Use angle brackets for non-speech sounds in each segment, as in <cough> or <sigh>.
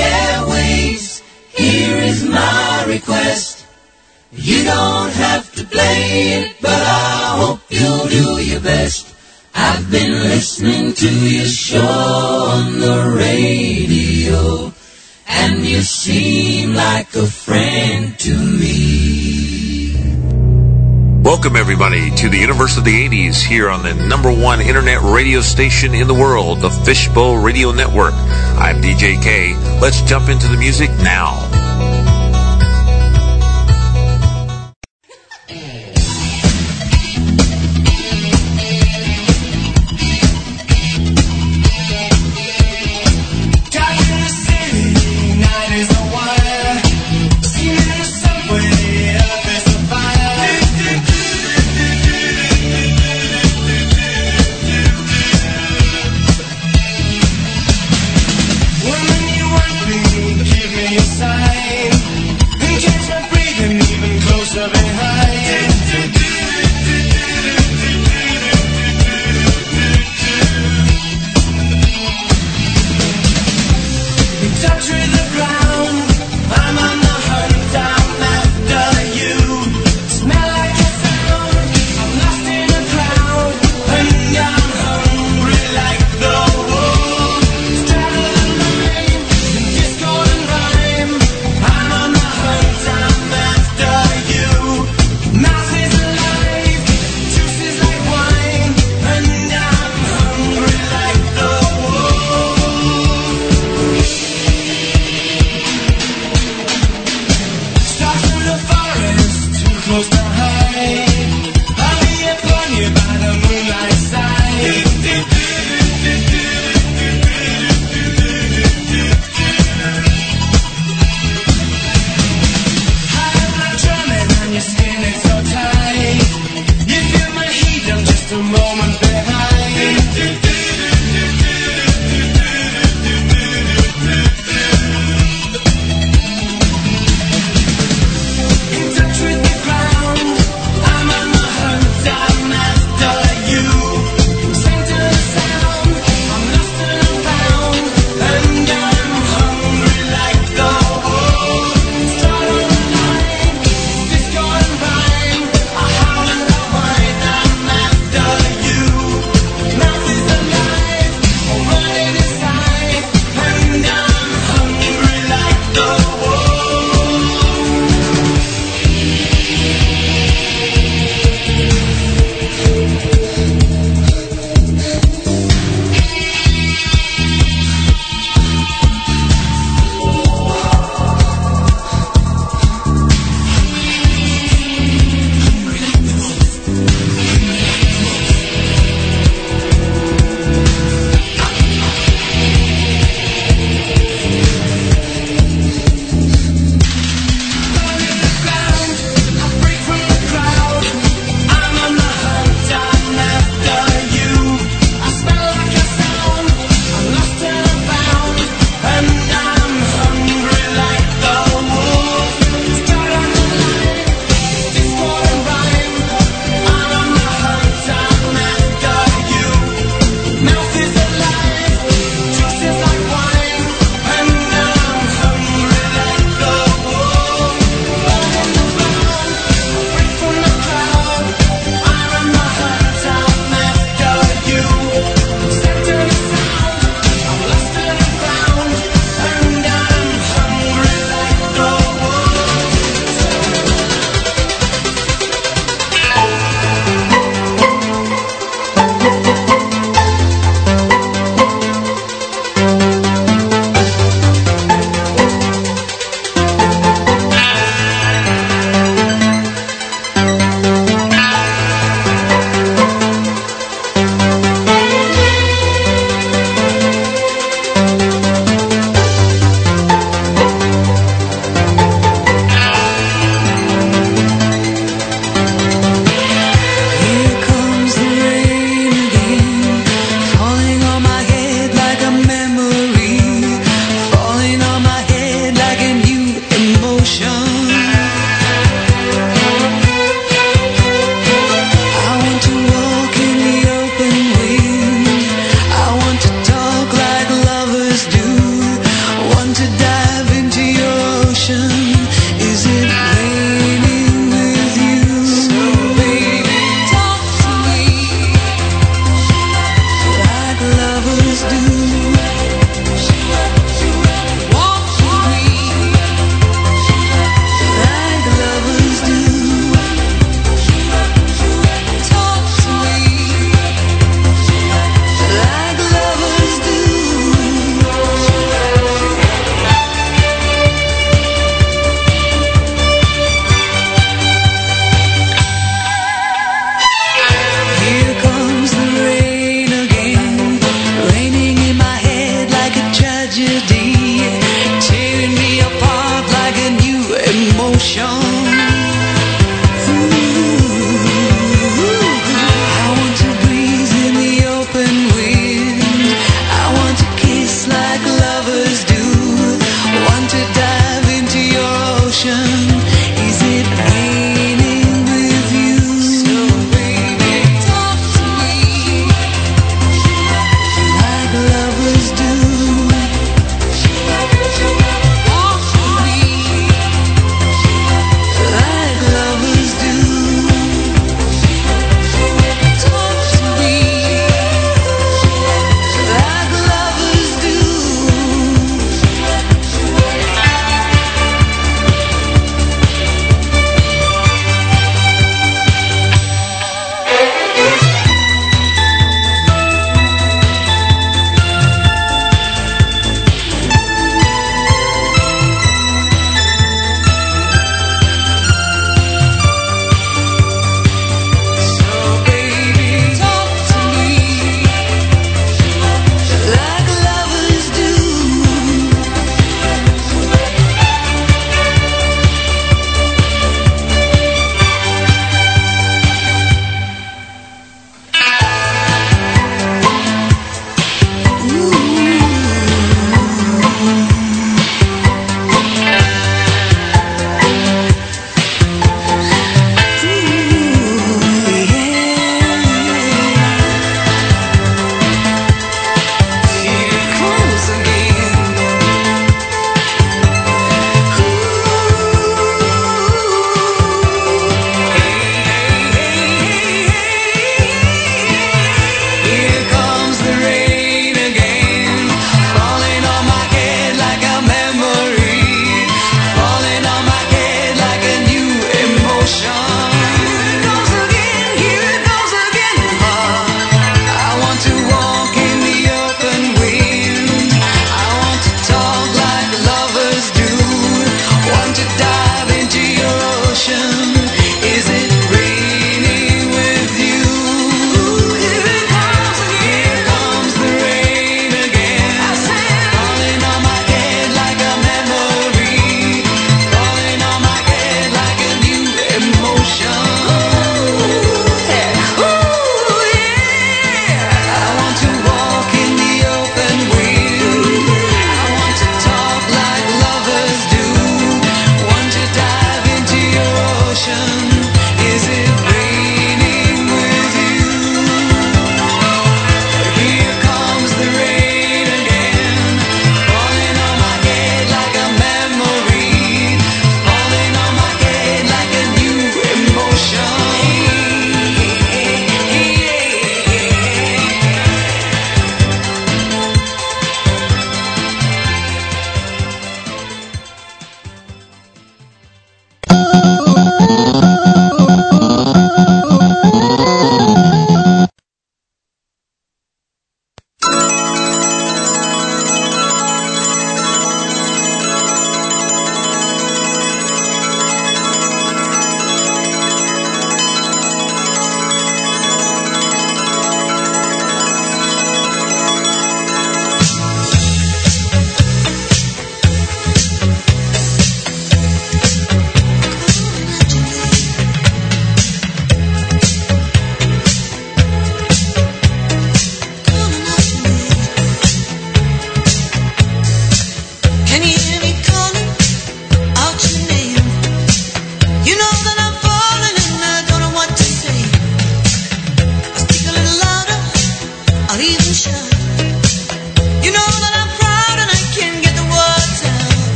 the. Here is my request. You don't have to play it, but I hope you'll do your best. I've been listening to your show on the radio, and you seem like a friend to me. Welcome, everybody, to the Universe of the 80s here on the number one internet radio station in the world, the Fishbowl Radio Network. I'm DJ K. Let's jump into the music now.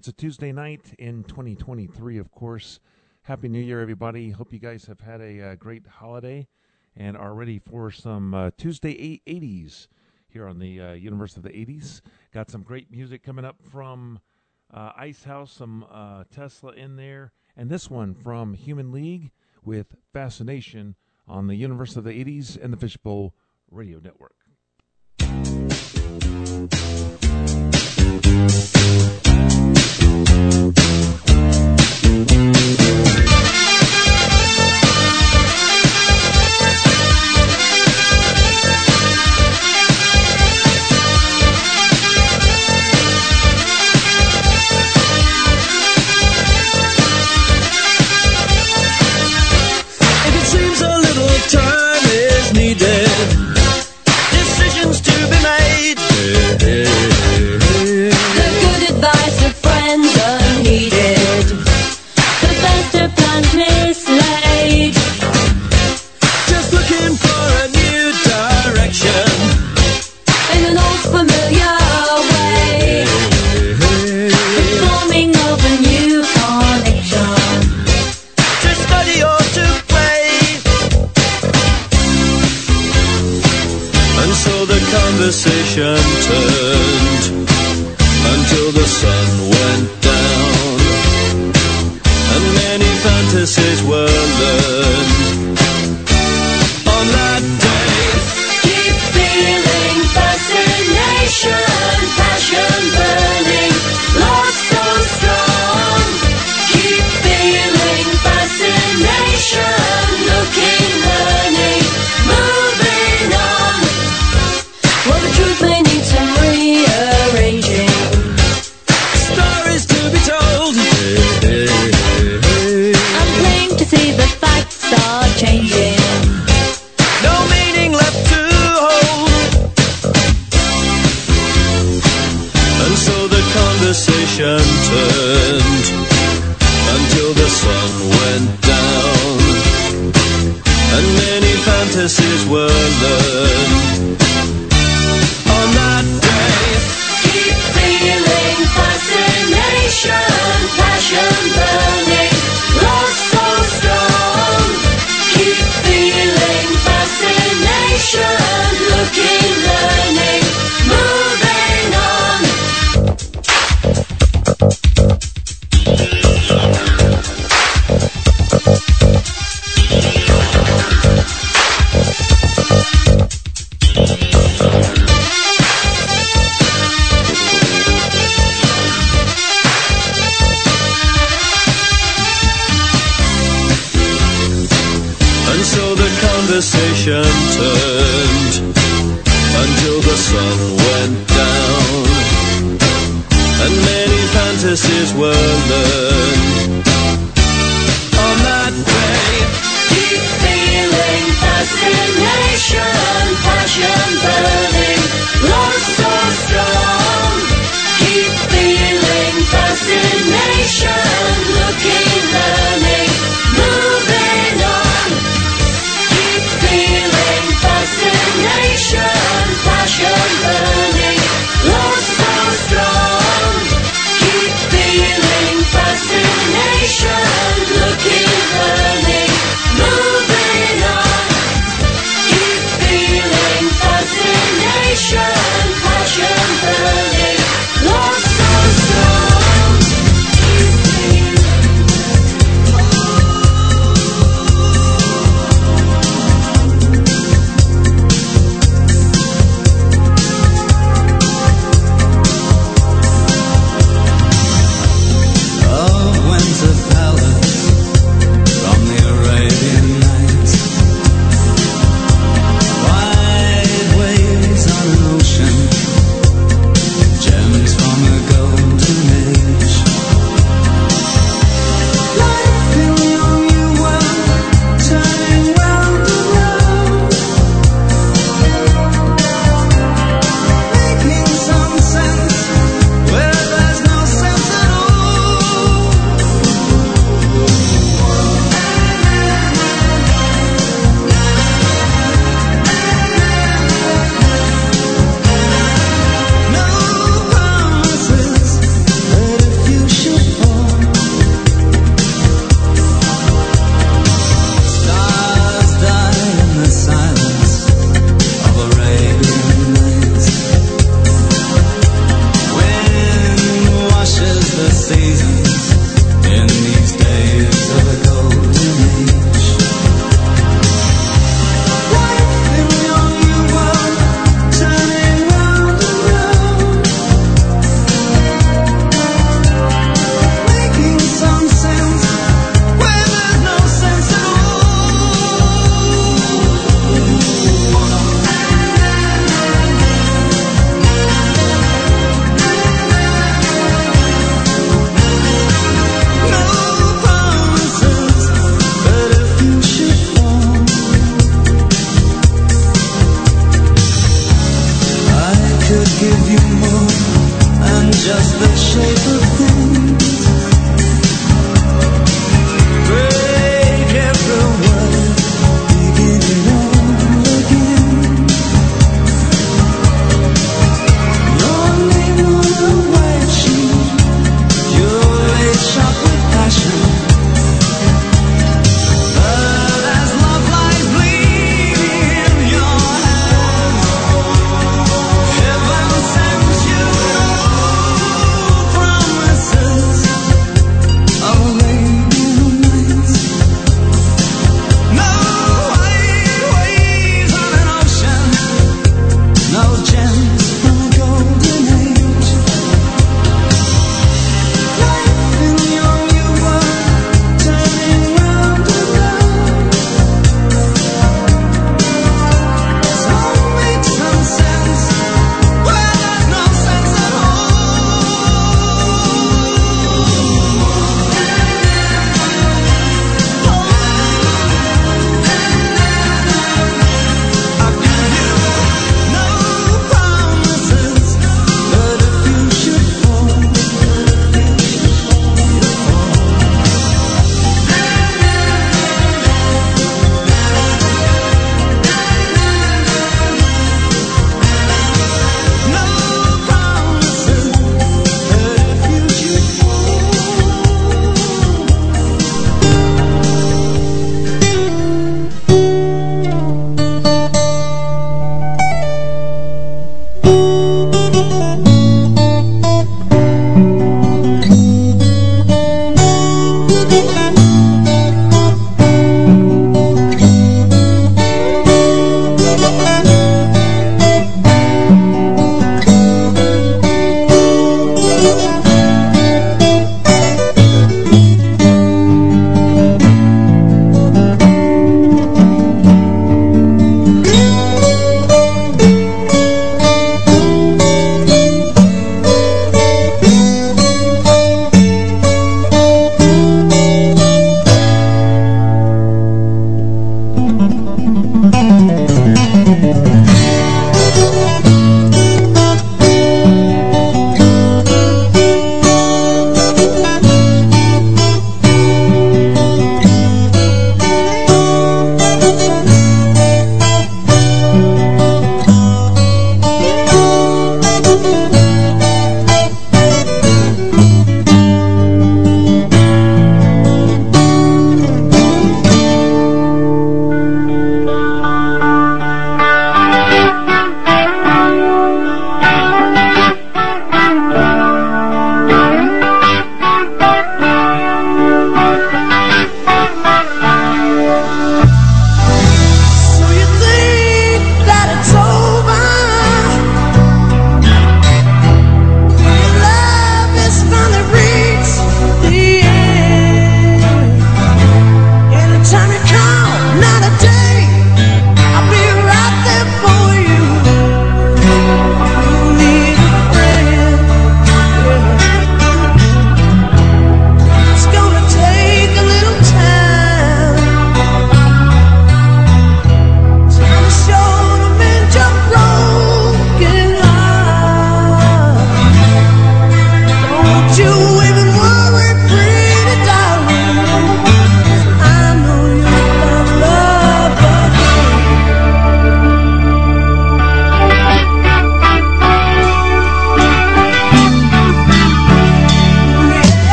It's a Tuesday night in 2023, of course. Happy New Year, everybody. Hope you guys have had a uh, great holiday and are ready for some uh, Tuesday 80s here on the uh, Universe of the 80s. Got some great music coming up from uh, Icehouse, some uh, Tesla in there, and this one from Human League with Fascination on the Universe of the 80s and the Fishbowl Radio Network. Thank you. until the sun.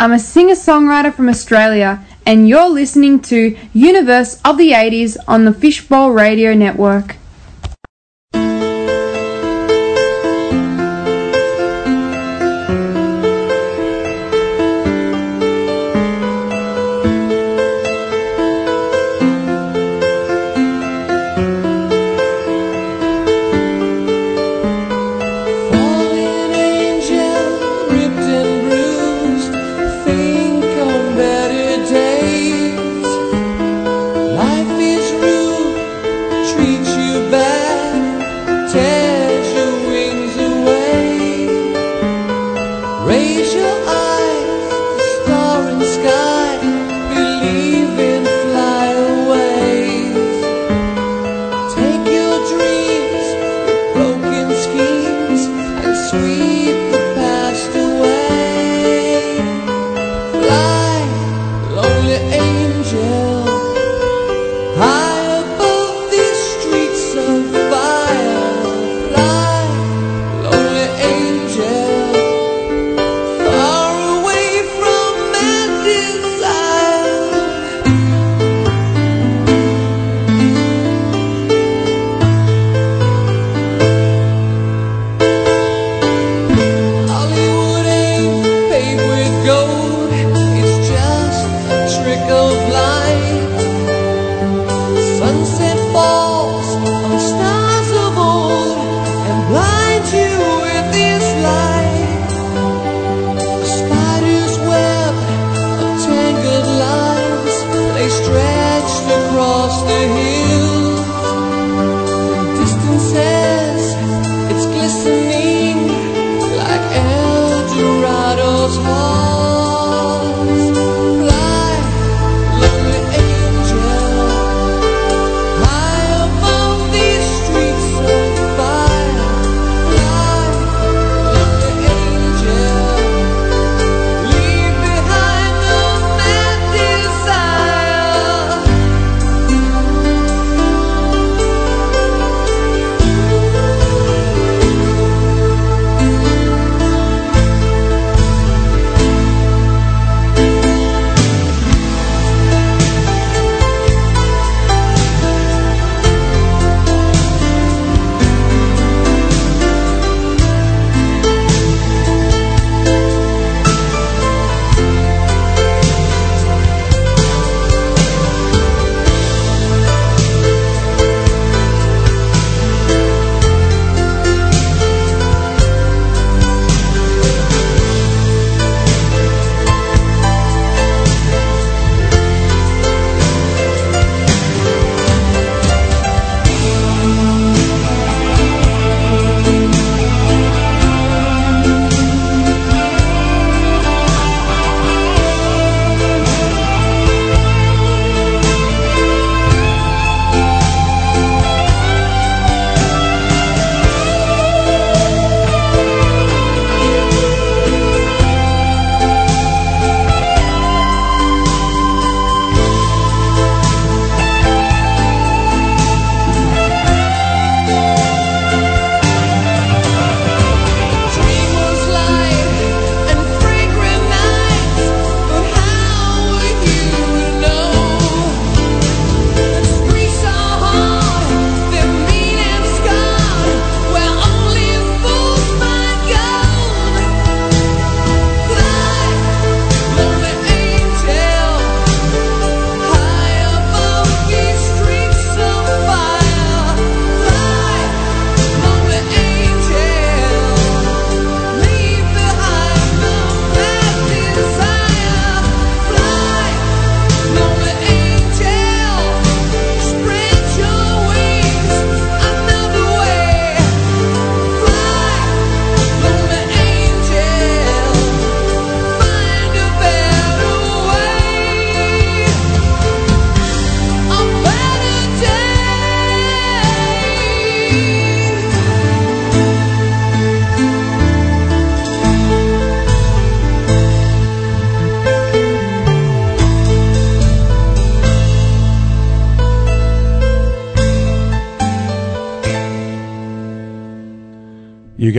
I'm a singer songwriter from Australia, and you're listening to Universe of the 80s on the Fishbowl Radio Network.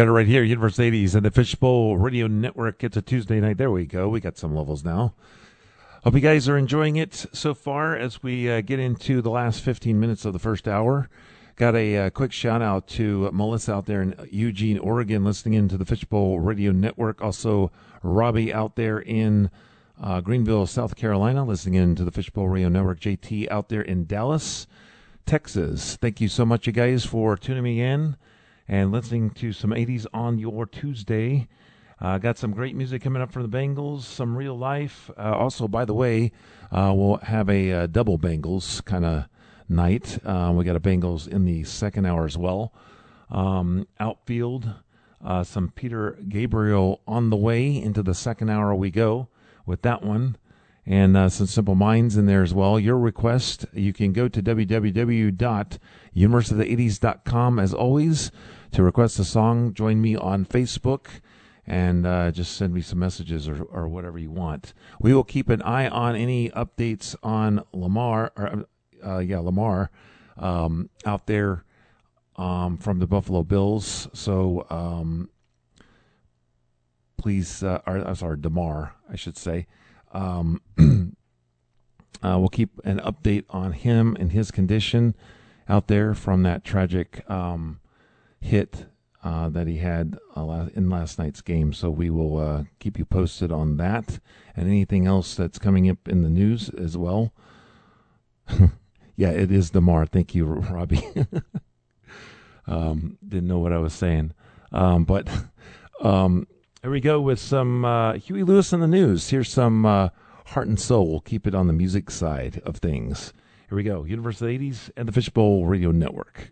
Got it right here, Universe of the 80s and the Fishbowl Radio Network. It's a Tuesday night. There we go. We got some levels now. Hope you guys are enjoying it so far as we uh, get into the last 15 minutes of the first hour. Got a uh, quick shout out to Melissa out there in Eugene, Oregon, listening into the Fishbowl Radio Network. Also, Robbie out there in uh, Greenville, South Carolina, listening into the Fishbowl Radio Network. JT out there in Dallas, Texas. Thank you so much, you guys, for tuning me in and listening to some 80s on your Tuesday. Uh, got some great music coming up from the Bangles, some real life. Uh, also, by the way, uh, we'll have a uh, double Bangles kind of night. Uh, we got a Bangles in the second hour as well. Um, outfield, uh, some Peter Gabriel on the way into the second hour. We go with that one and uh, some Simple Minds in there as well. Your request, you can go to www.universeofthe80s.com as always to request a song. Join me on Facebook and uh, just send me some messages or, or whatever you want. We will keep an eye on any updates on Lamar, or, uh, yeah, Lamar um, out there um, from the Buffalo Bills. So um, please, uh, or, I'm sorry, Damar, I should say. Um, <clears throat> uh, we'll keep an update on him and his condition out there from that tragic um, hit uh, that he had uh, in last night's game. So we will uh, keep you posted on that and anything else that's coming up in the news as well. <laughs> yeah, it is Damar. Thank you, Robbie. <laughs> um, didn't know what I was saying, um, but <laughs> um, here we go with some uh, Huey Lewis and the News. Here's some uh, heart and soul. We'll keep it on the music side of things. Here we go. Universe of the 80s and the Fishbowl Radio Network.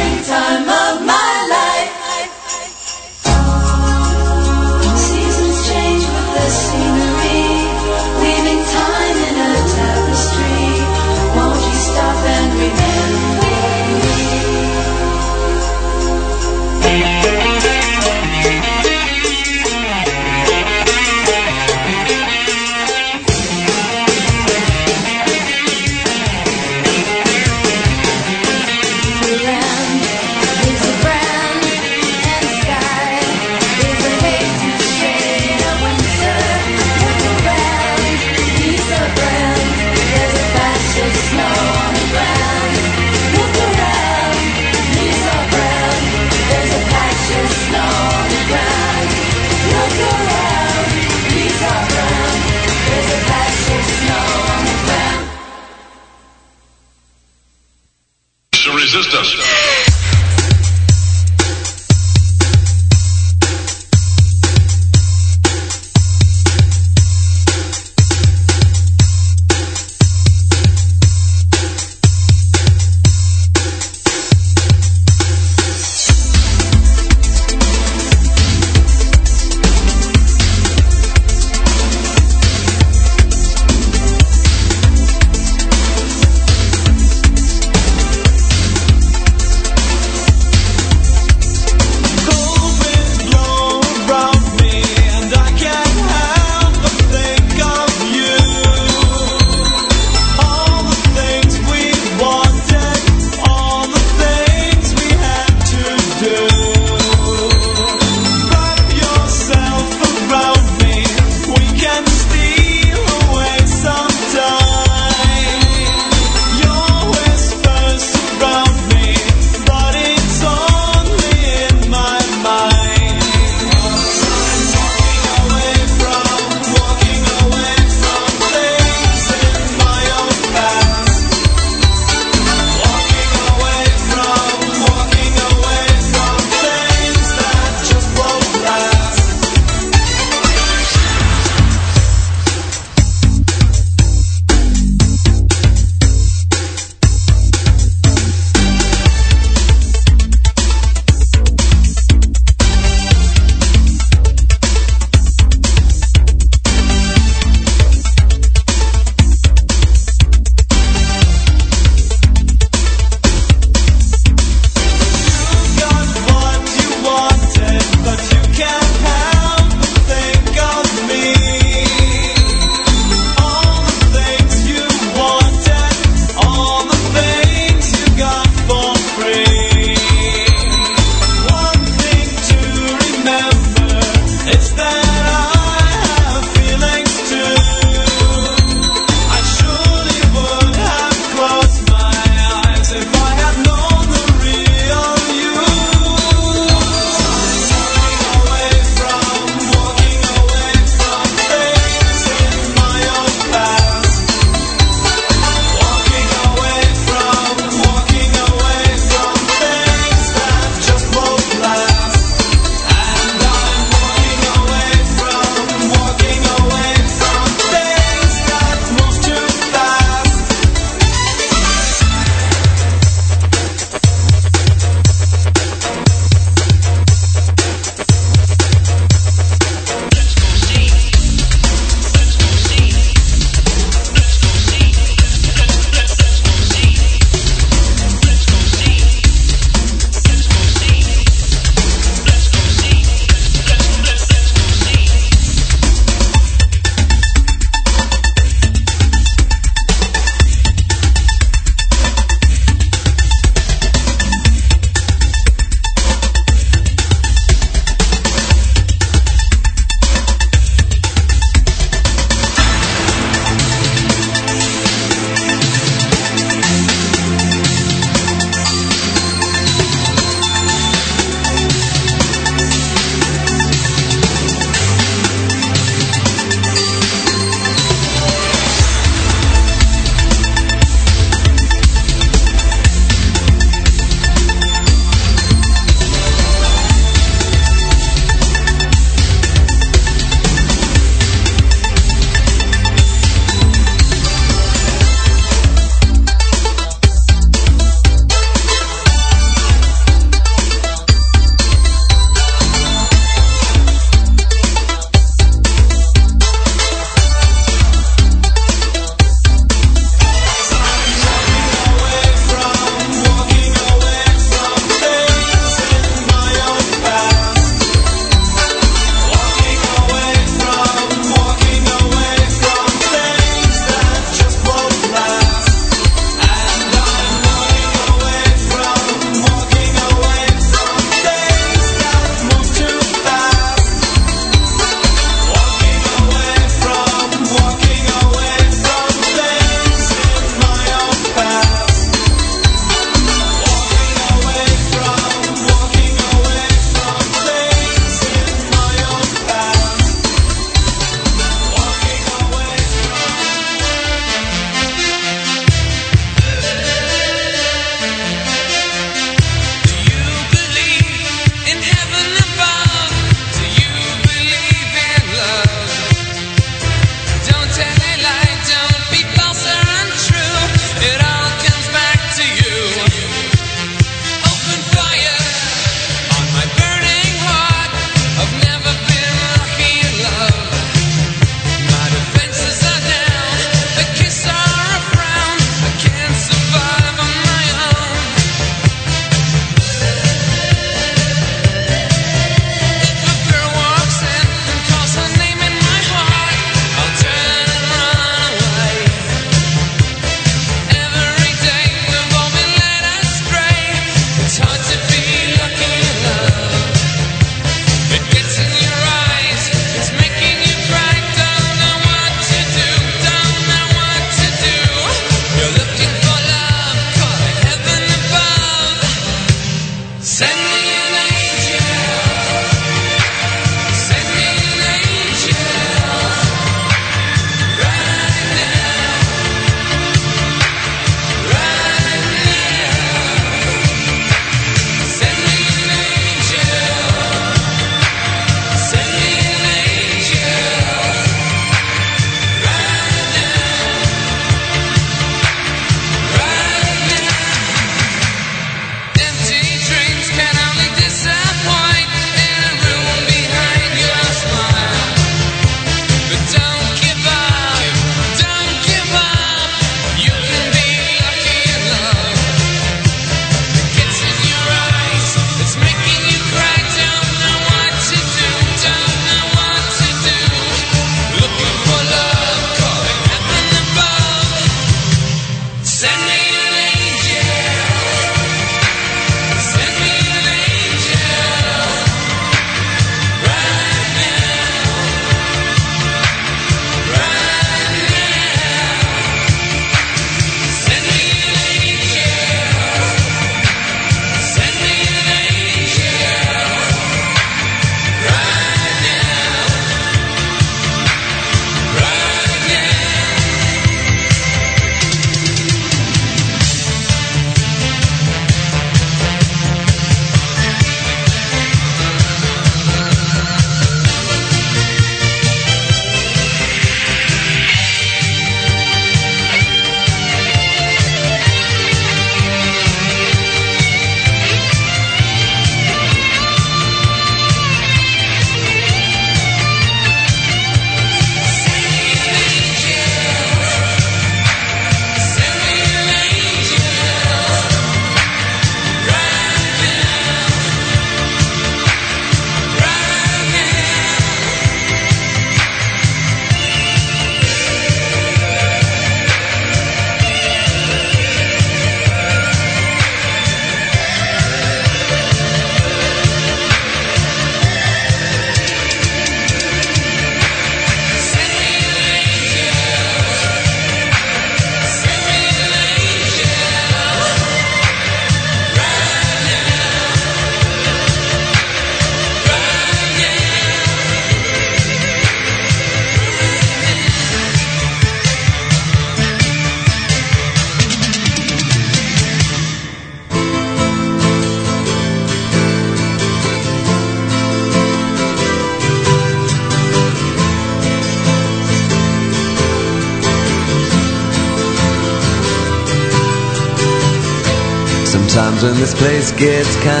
gets kind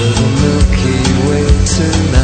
under the Milky Way tonight.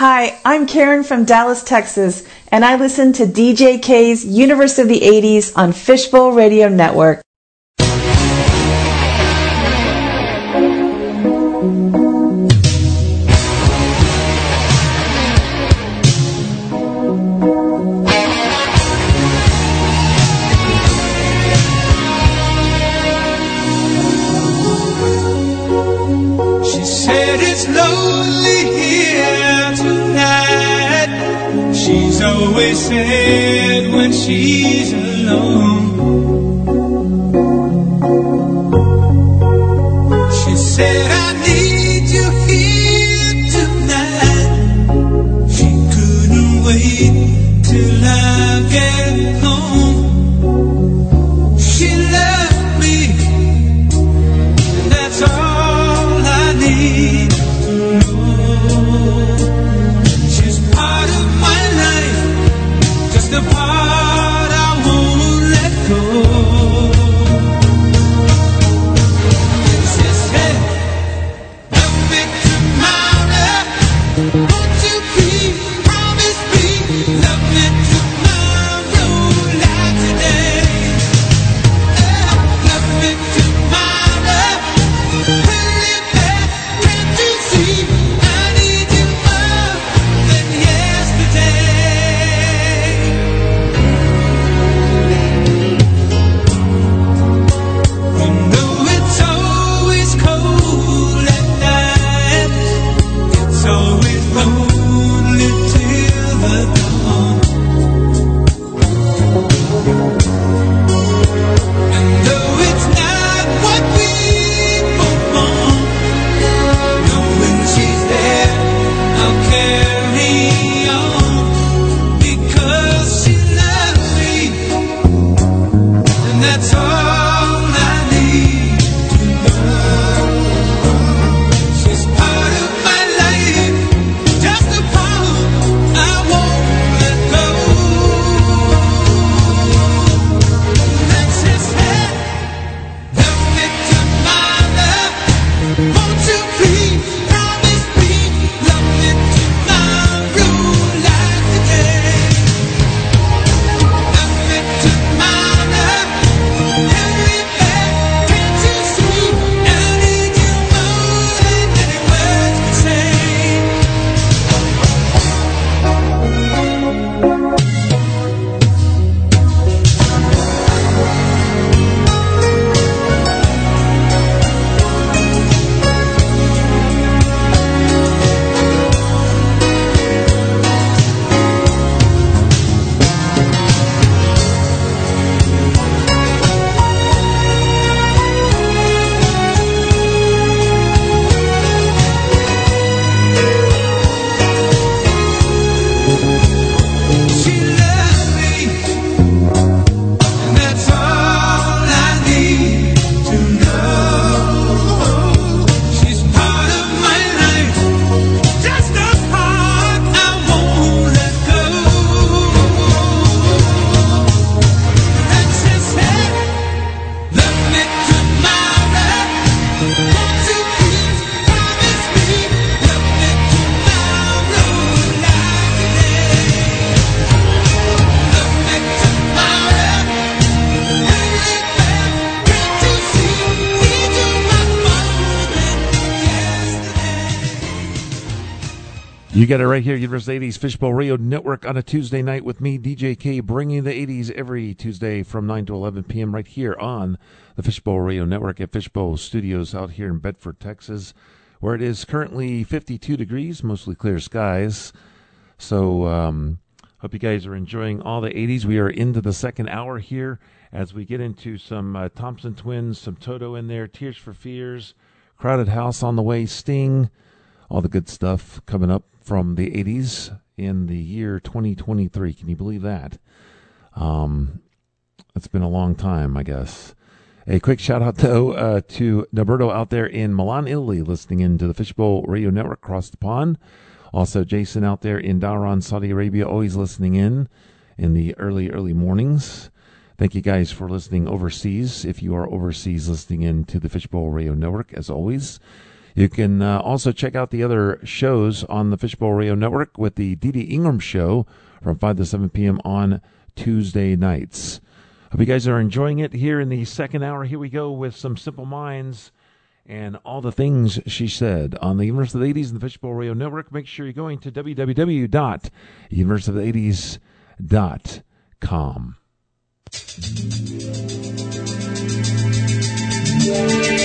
Hi, I'm Karen from Dallas, Texas, and I listen to DJK's Universe of the 80s on Fishbowl Radio Network. When she's You got it right here, Universal 80s Fishbowl Radio Network on a Tuesday night with me, DJ K, bringing the 80s every Tuesday from 9 to 11 p.m. right here on the Fishbowl Radio Network at Fishbowl Studios out here in Bedford, Texas, where it is currently 52 degrees, mostly clear skies. So, um, hope you guys are enjoying all the 80s. We are into the second hour here as we get into some uh, Thompson Twins, some Toto in there, Tears for Fears, Crowded House on the way, Sting, all the good stuff coming up from the 80s in the year 2023. Can you believe that? Um, it's been a long time, I guess. A quick shout out though uh, to Roberto out there in Milan, Italy, listening in to the Fishbowl Radio Network across the pond. Also, Jason out there in Dhahran, Saudi Arabia, always listening in in the early, early mornings. Thank you guys for listening overseas. If you are overseas listening in to the Fishbowl Radio Network, as always, you can uh, also check out the other shows on the Fishbowl Radio Network with the Dee Dee Ingram Show from 5 to 7 p.m. on Tuesday nights. Hope you guys are enjoying it here in the second hour. Here we go with some Simple Minds and all the things she said on the Universe of the 80s and the Fishbowl Radio Network. Make sure you're going to www.universeofthe80s.com.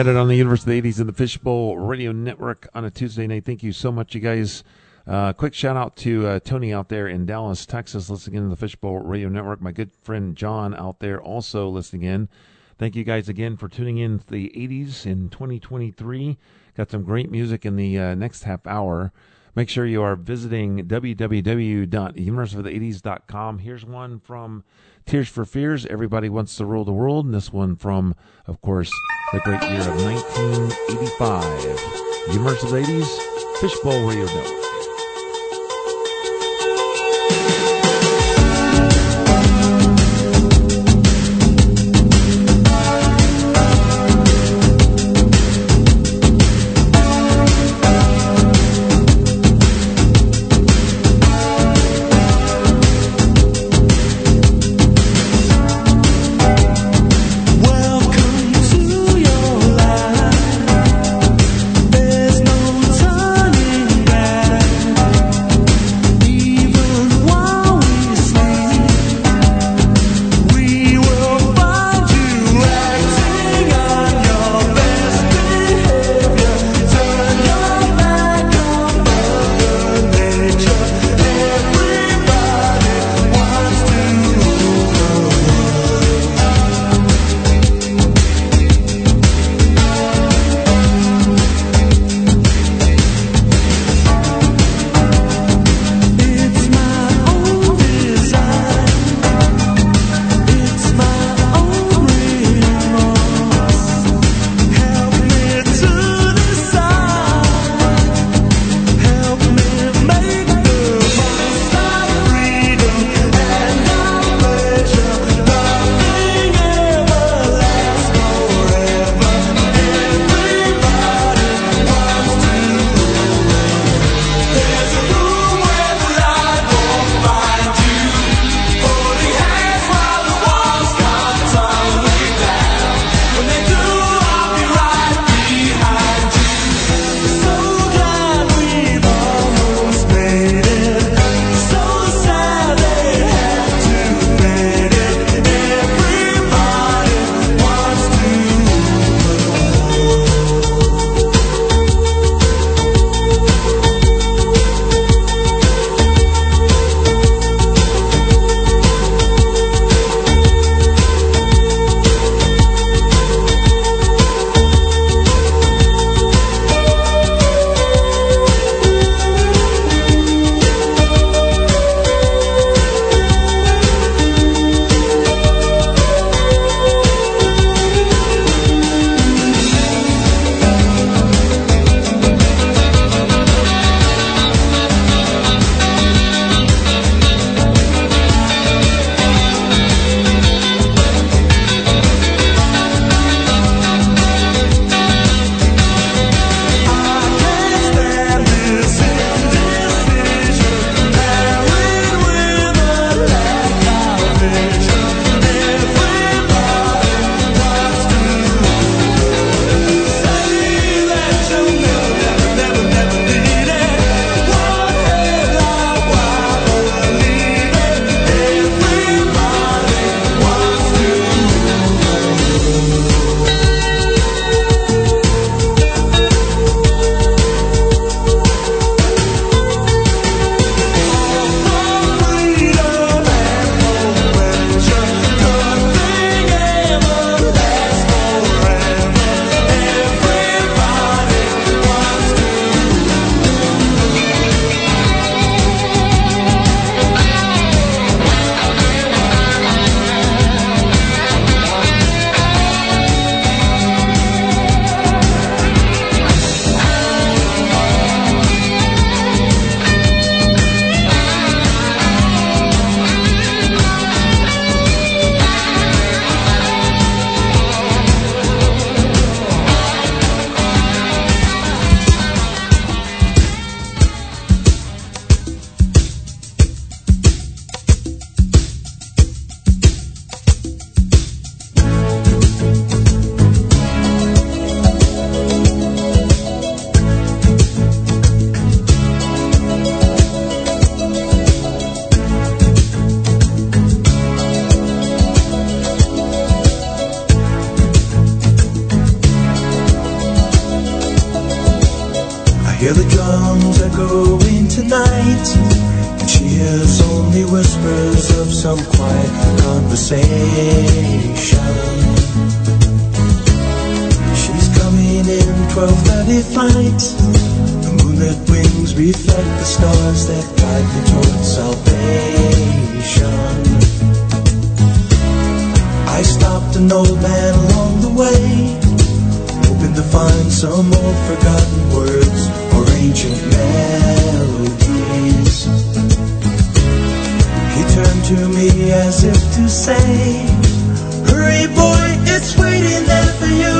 get it on the Universe of the 80s and the Fishbowl Radio Network on a Tuesday night. Thank you so much, you guys. Uh, quick shout out to uh, Tony out there in Dallas, Texas, listening in to the Fishbowl Radio Network. My good friend John out there also listening in. Thank you guys again for tuning in to the 80s in 2023. Got some great music in the uh, next half hour. Make sure you are visiting www.universeofthe80s.com. Here's one from Tears for Fears. Everybody wants to rule the world. And this one from, of course, the great year of 1985. Universe of the 80s, Fishbowl Radio Network. find some old forgotten words or ancient melodies. He turned to me as if to say, Hurry, boy, it's waiting there for you.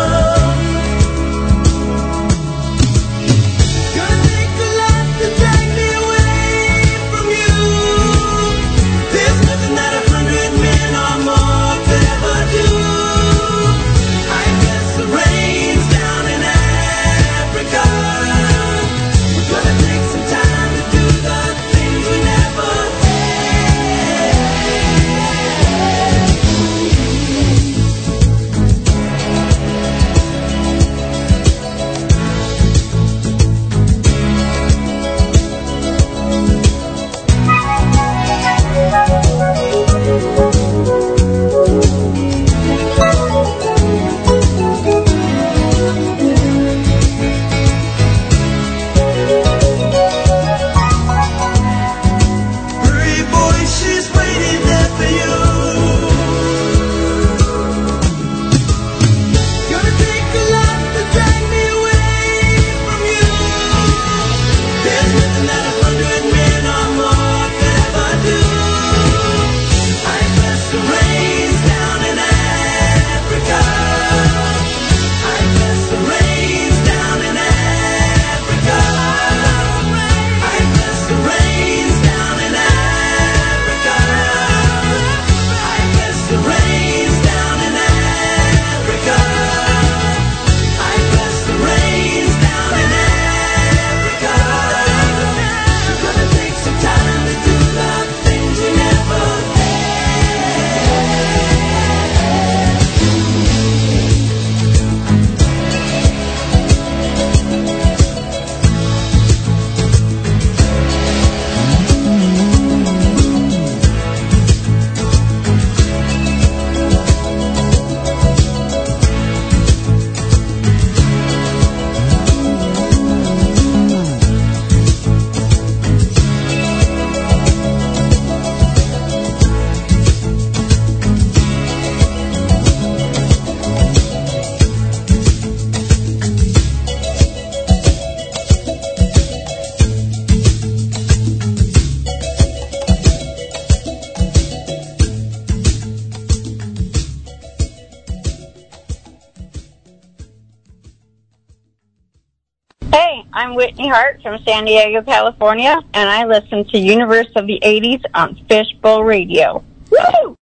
I'm Whitney Hart from San Diego, California, and I listen to Universe of the 80s on Fishbowl Radio. Woo!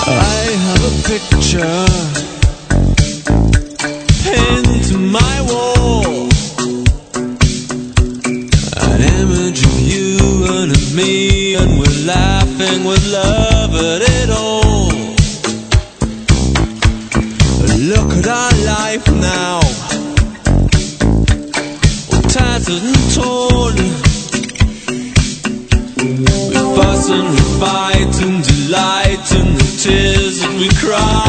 I have a picture nothing with love at it all. Look at our life now, tattered and torn. We fuss and we fight and delight in the tears that we cry.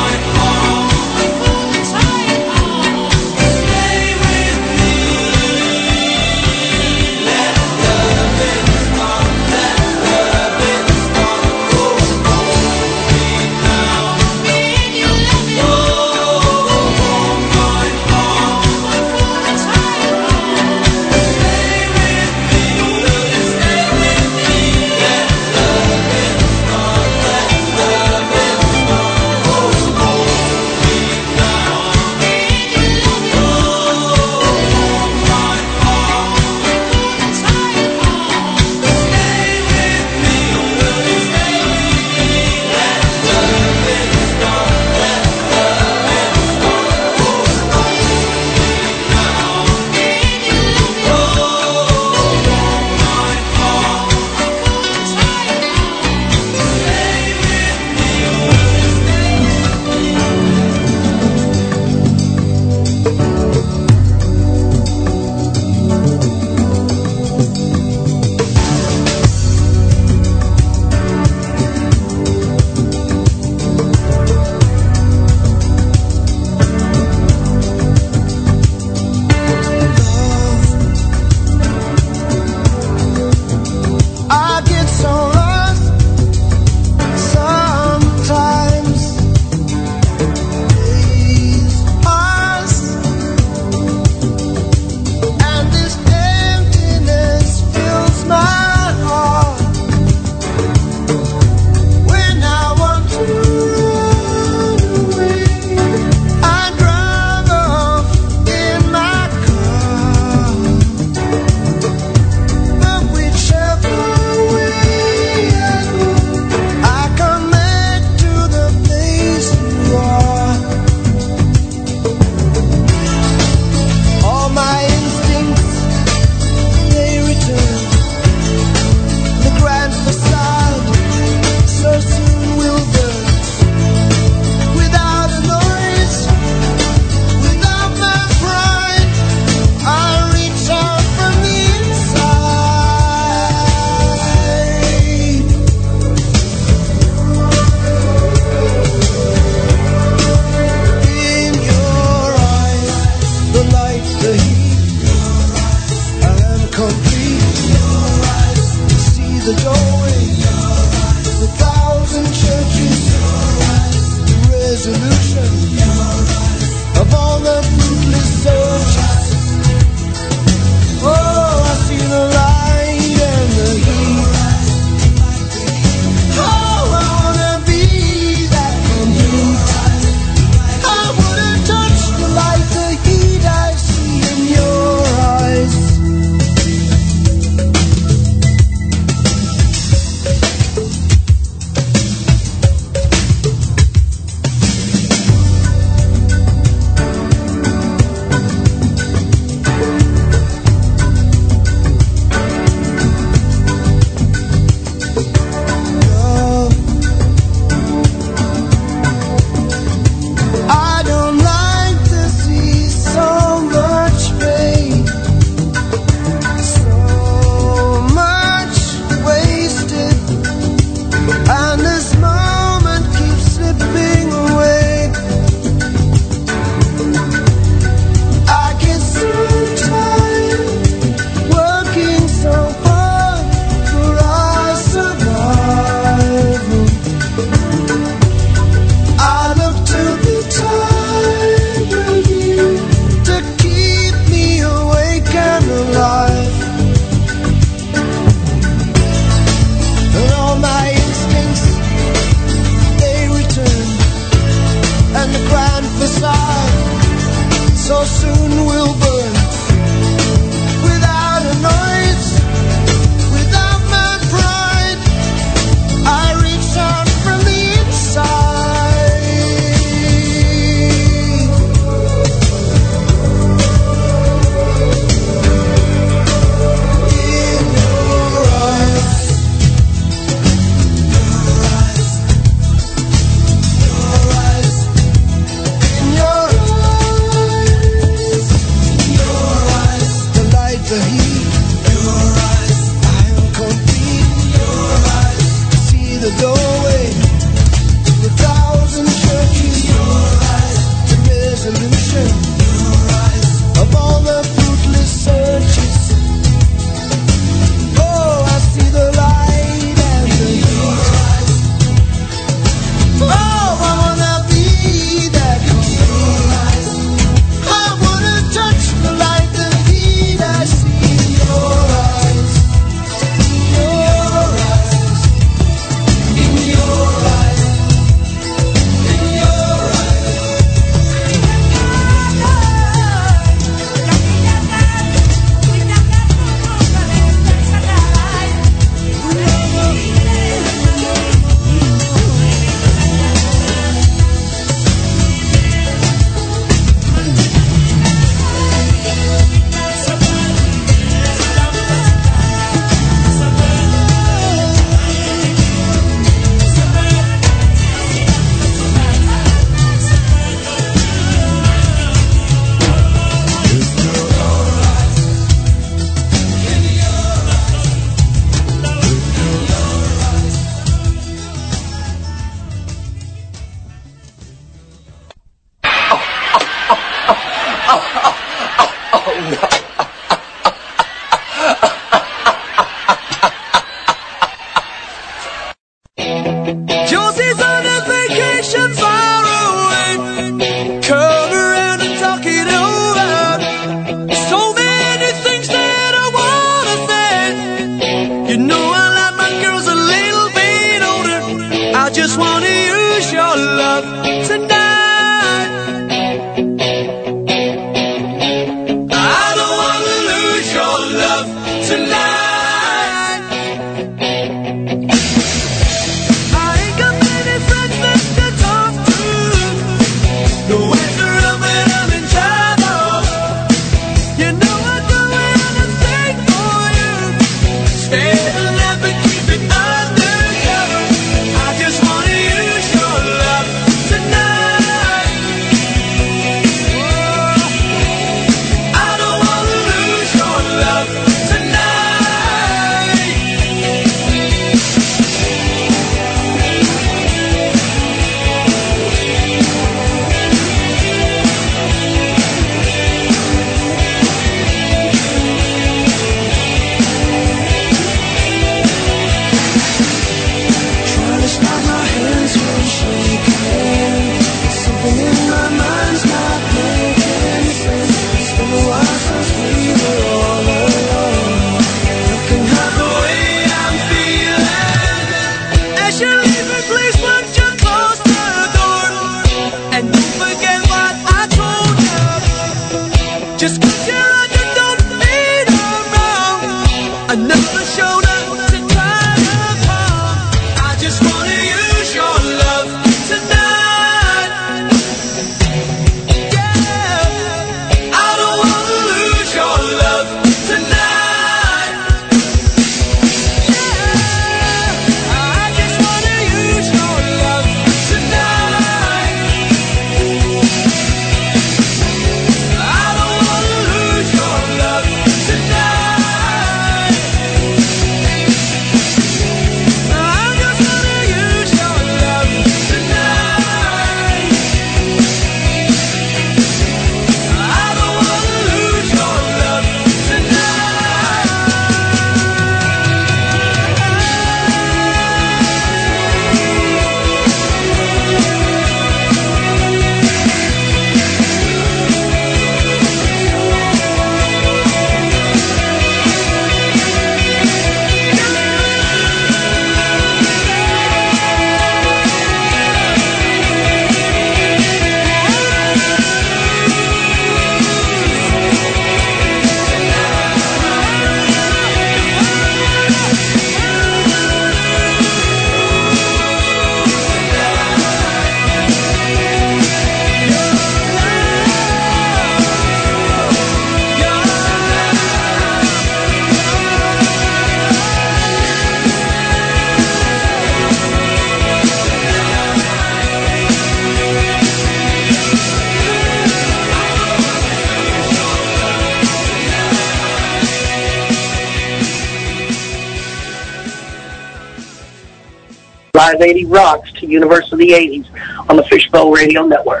by Lady Rocks to Universe of the 80s on the Fishbowl Radio Network.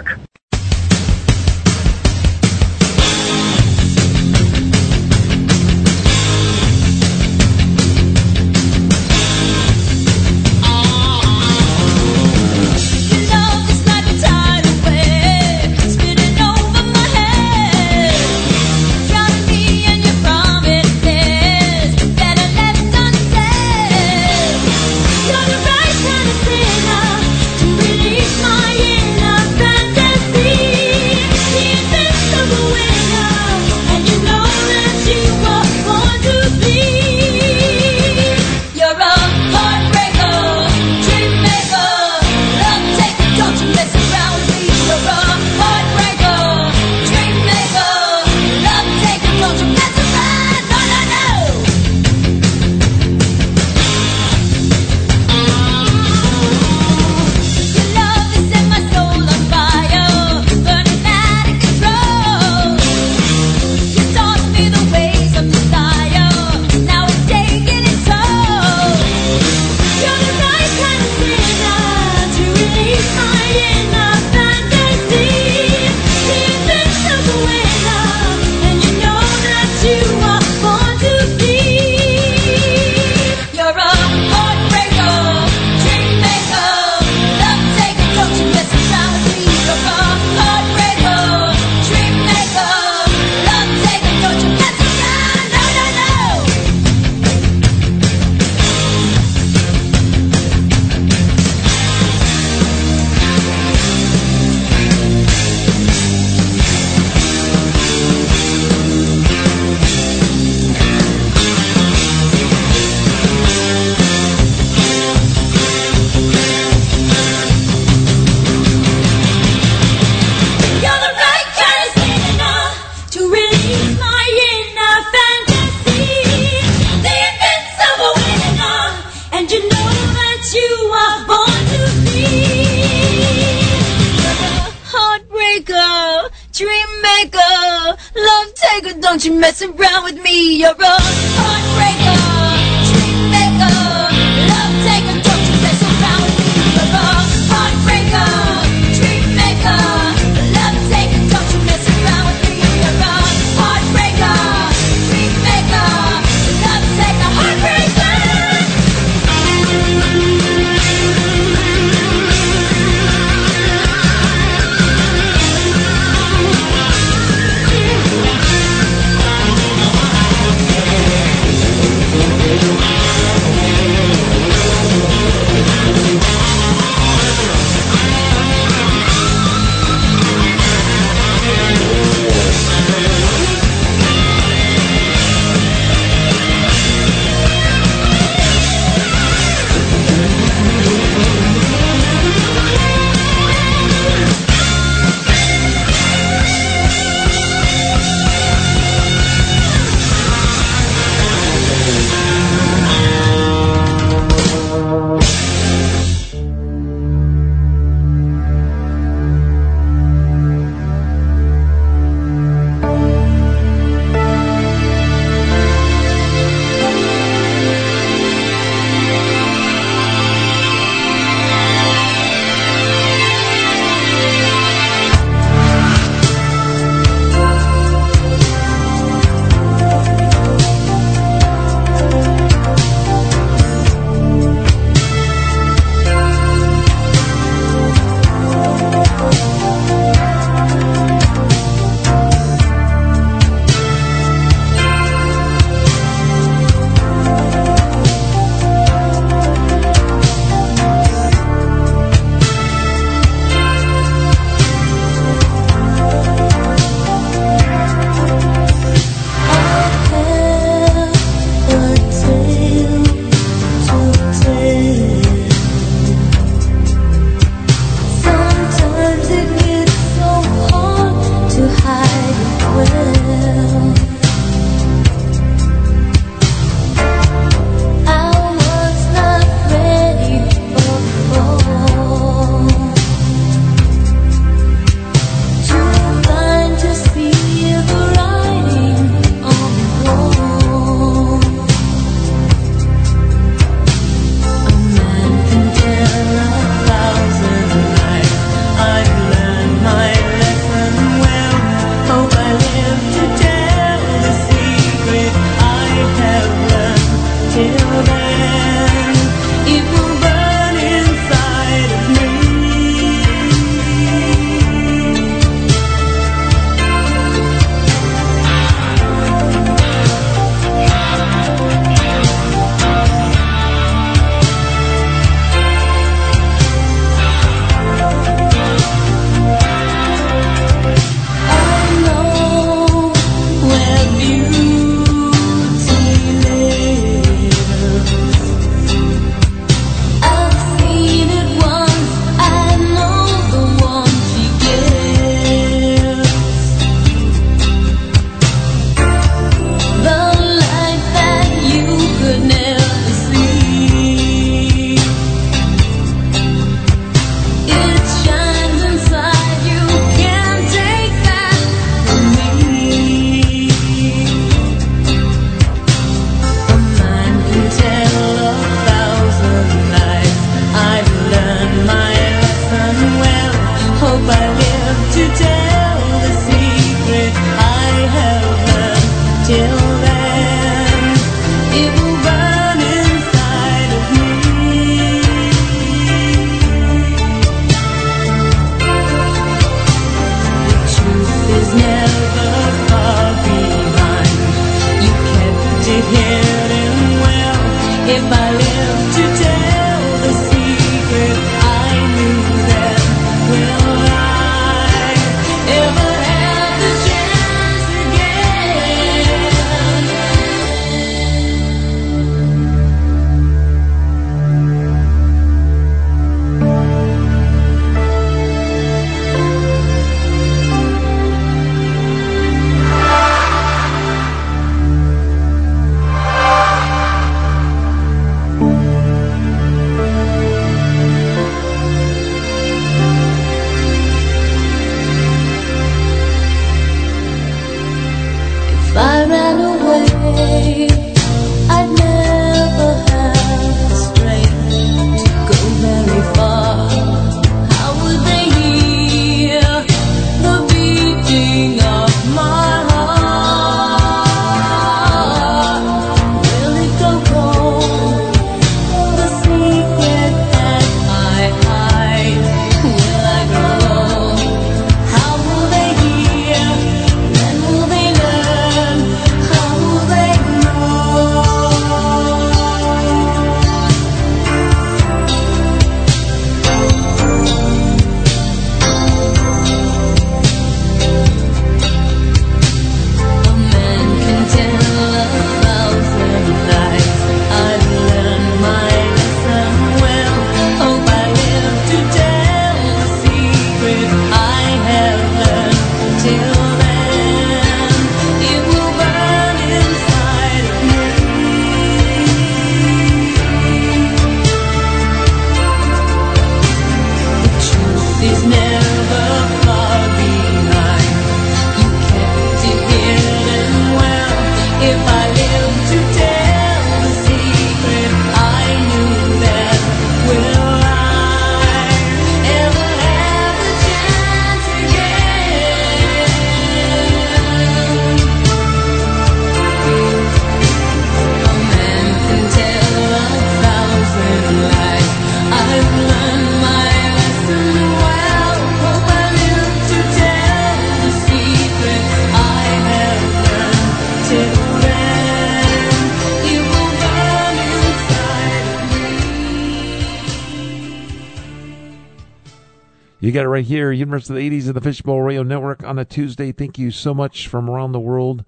Right here, Universe of the 80s of the Fishbowl Radio Network on a Tuesday. Thank you so much from around the world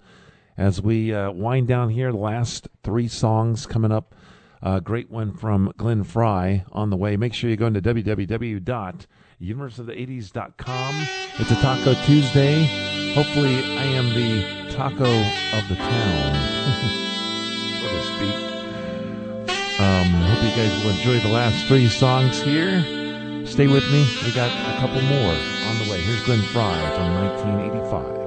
as we uh, wind down here. The last three songs coming up. A great one from Glenn Frey on the way. Make sure you go into www.universeofthe80s.com. It's a Taco Tuesday. Hopefully, I am the taco of the town, so to speak. Um, hope you guys will enjoy the last three songs here. Stay with me. We got a couple more on the way. Here's Glenn Frey from 1985.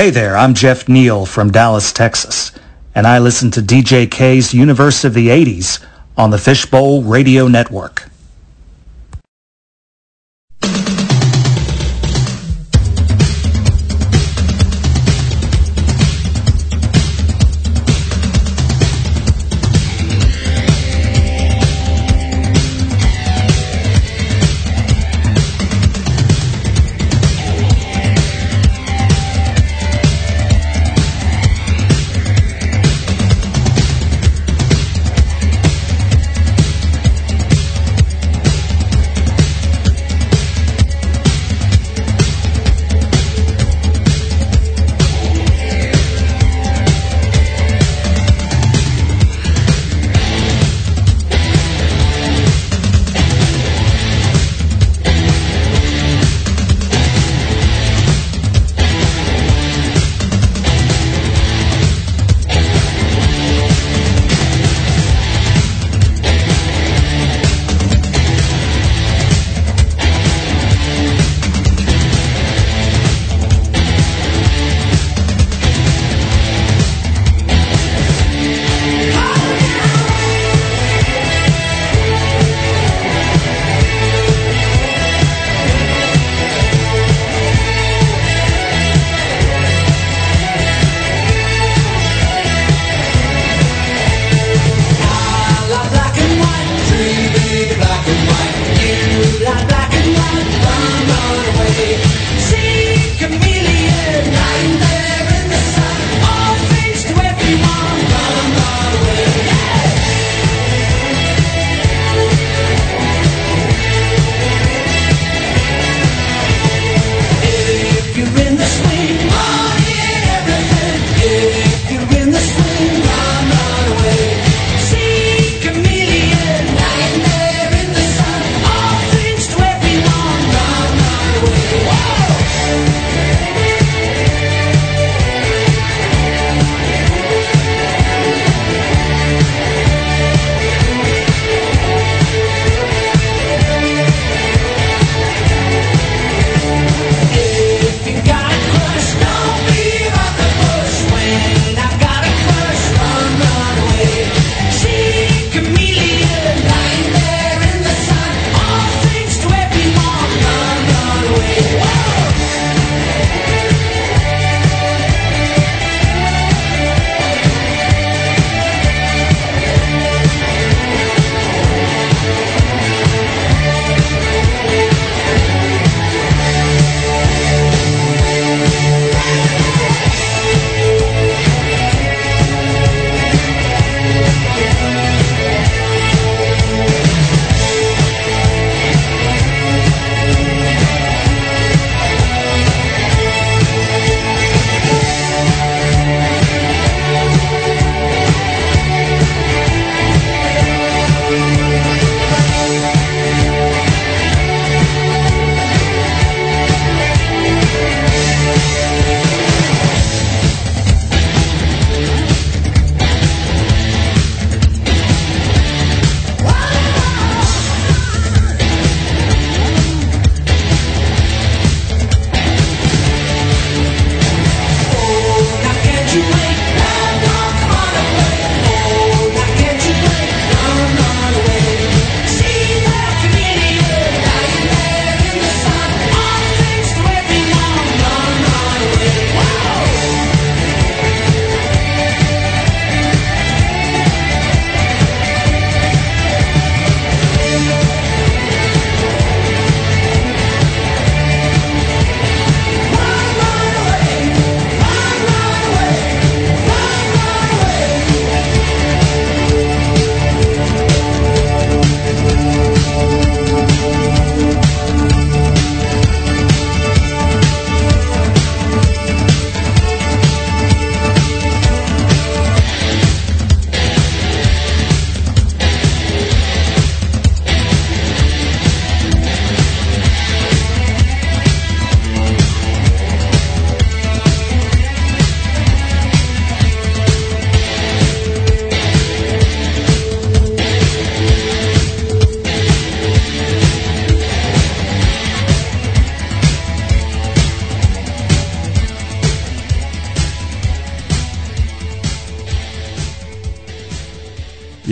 Hey there, I'm Jeff Neal from Dallas, Texas, and I listen to DJ K's Universe of the 80s on the Fishbowl Radio Network.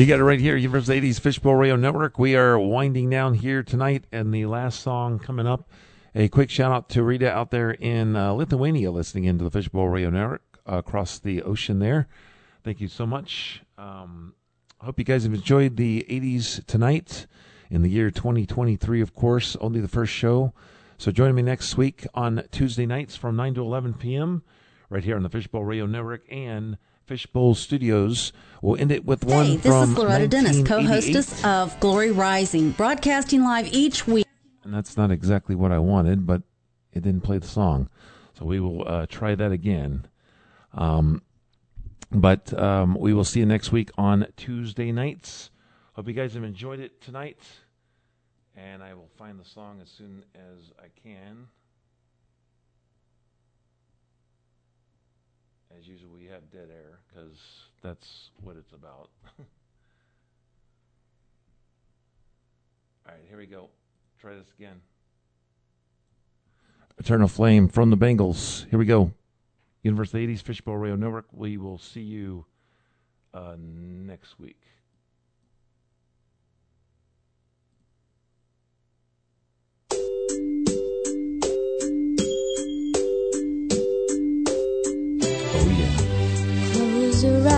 Got it right here, Universe 80s Fishbowl Radio Network. We are winding down here tonight, and the last song coming up. A quick shout out to Rita out there in uh, Lithuania listening into the Fishbowl Radio Network uh, across the ocean there. Thank you so much. Um, I hope you guys have enjoyed the 80s tonight in the year 2023, of course, only the first show. So join me next week on Tuesday nights from 9 to 11 p.m. right here on the Fishbowl Radio Network and Fishbowl Studios. We'll end it with one Hey, this is Loretta Dennis, co-hostess of Glory Rising, broadcasting live each week. and that's not exactly what I wanted, but it didn't play the song. So we will uh, try that again. Um, but um, we will see you next week on Tuesday nights. Hope you guys have enjoyed it tonight. And I will find the song as soon as I can. As usual, we have dead air because that's what it's about. <laughs> All right, here we go. Try this again. Eternal Flame from the Bangles. Here we go. Universe of the 80s Fishbowl Radio Network. We will see you uh, next week. Eyes.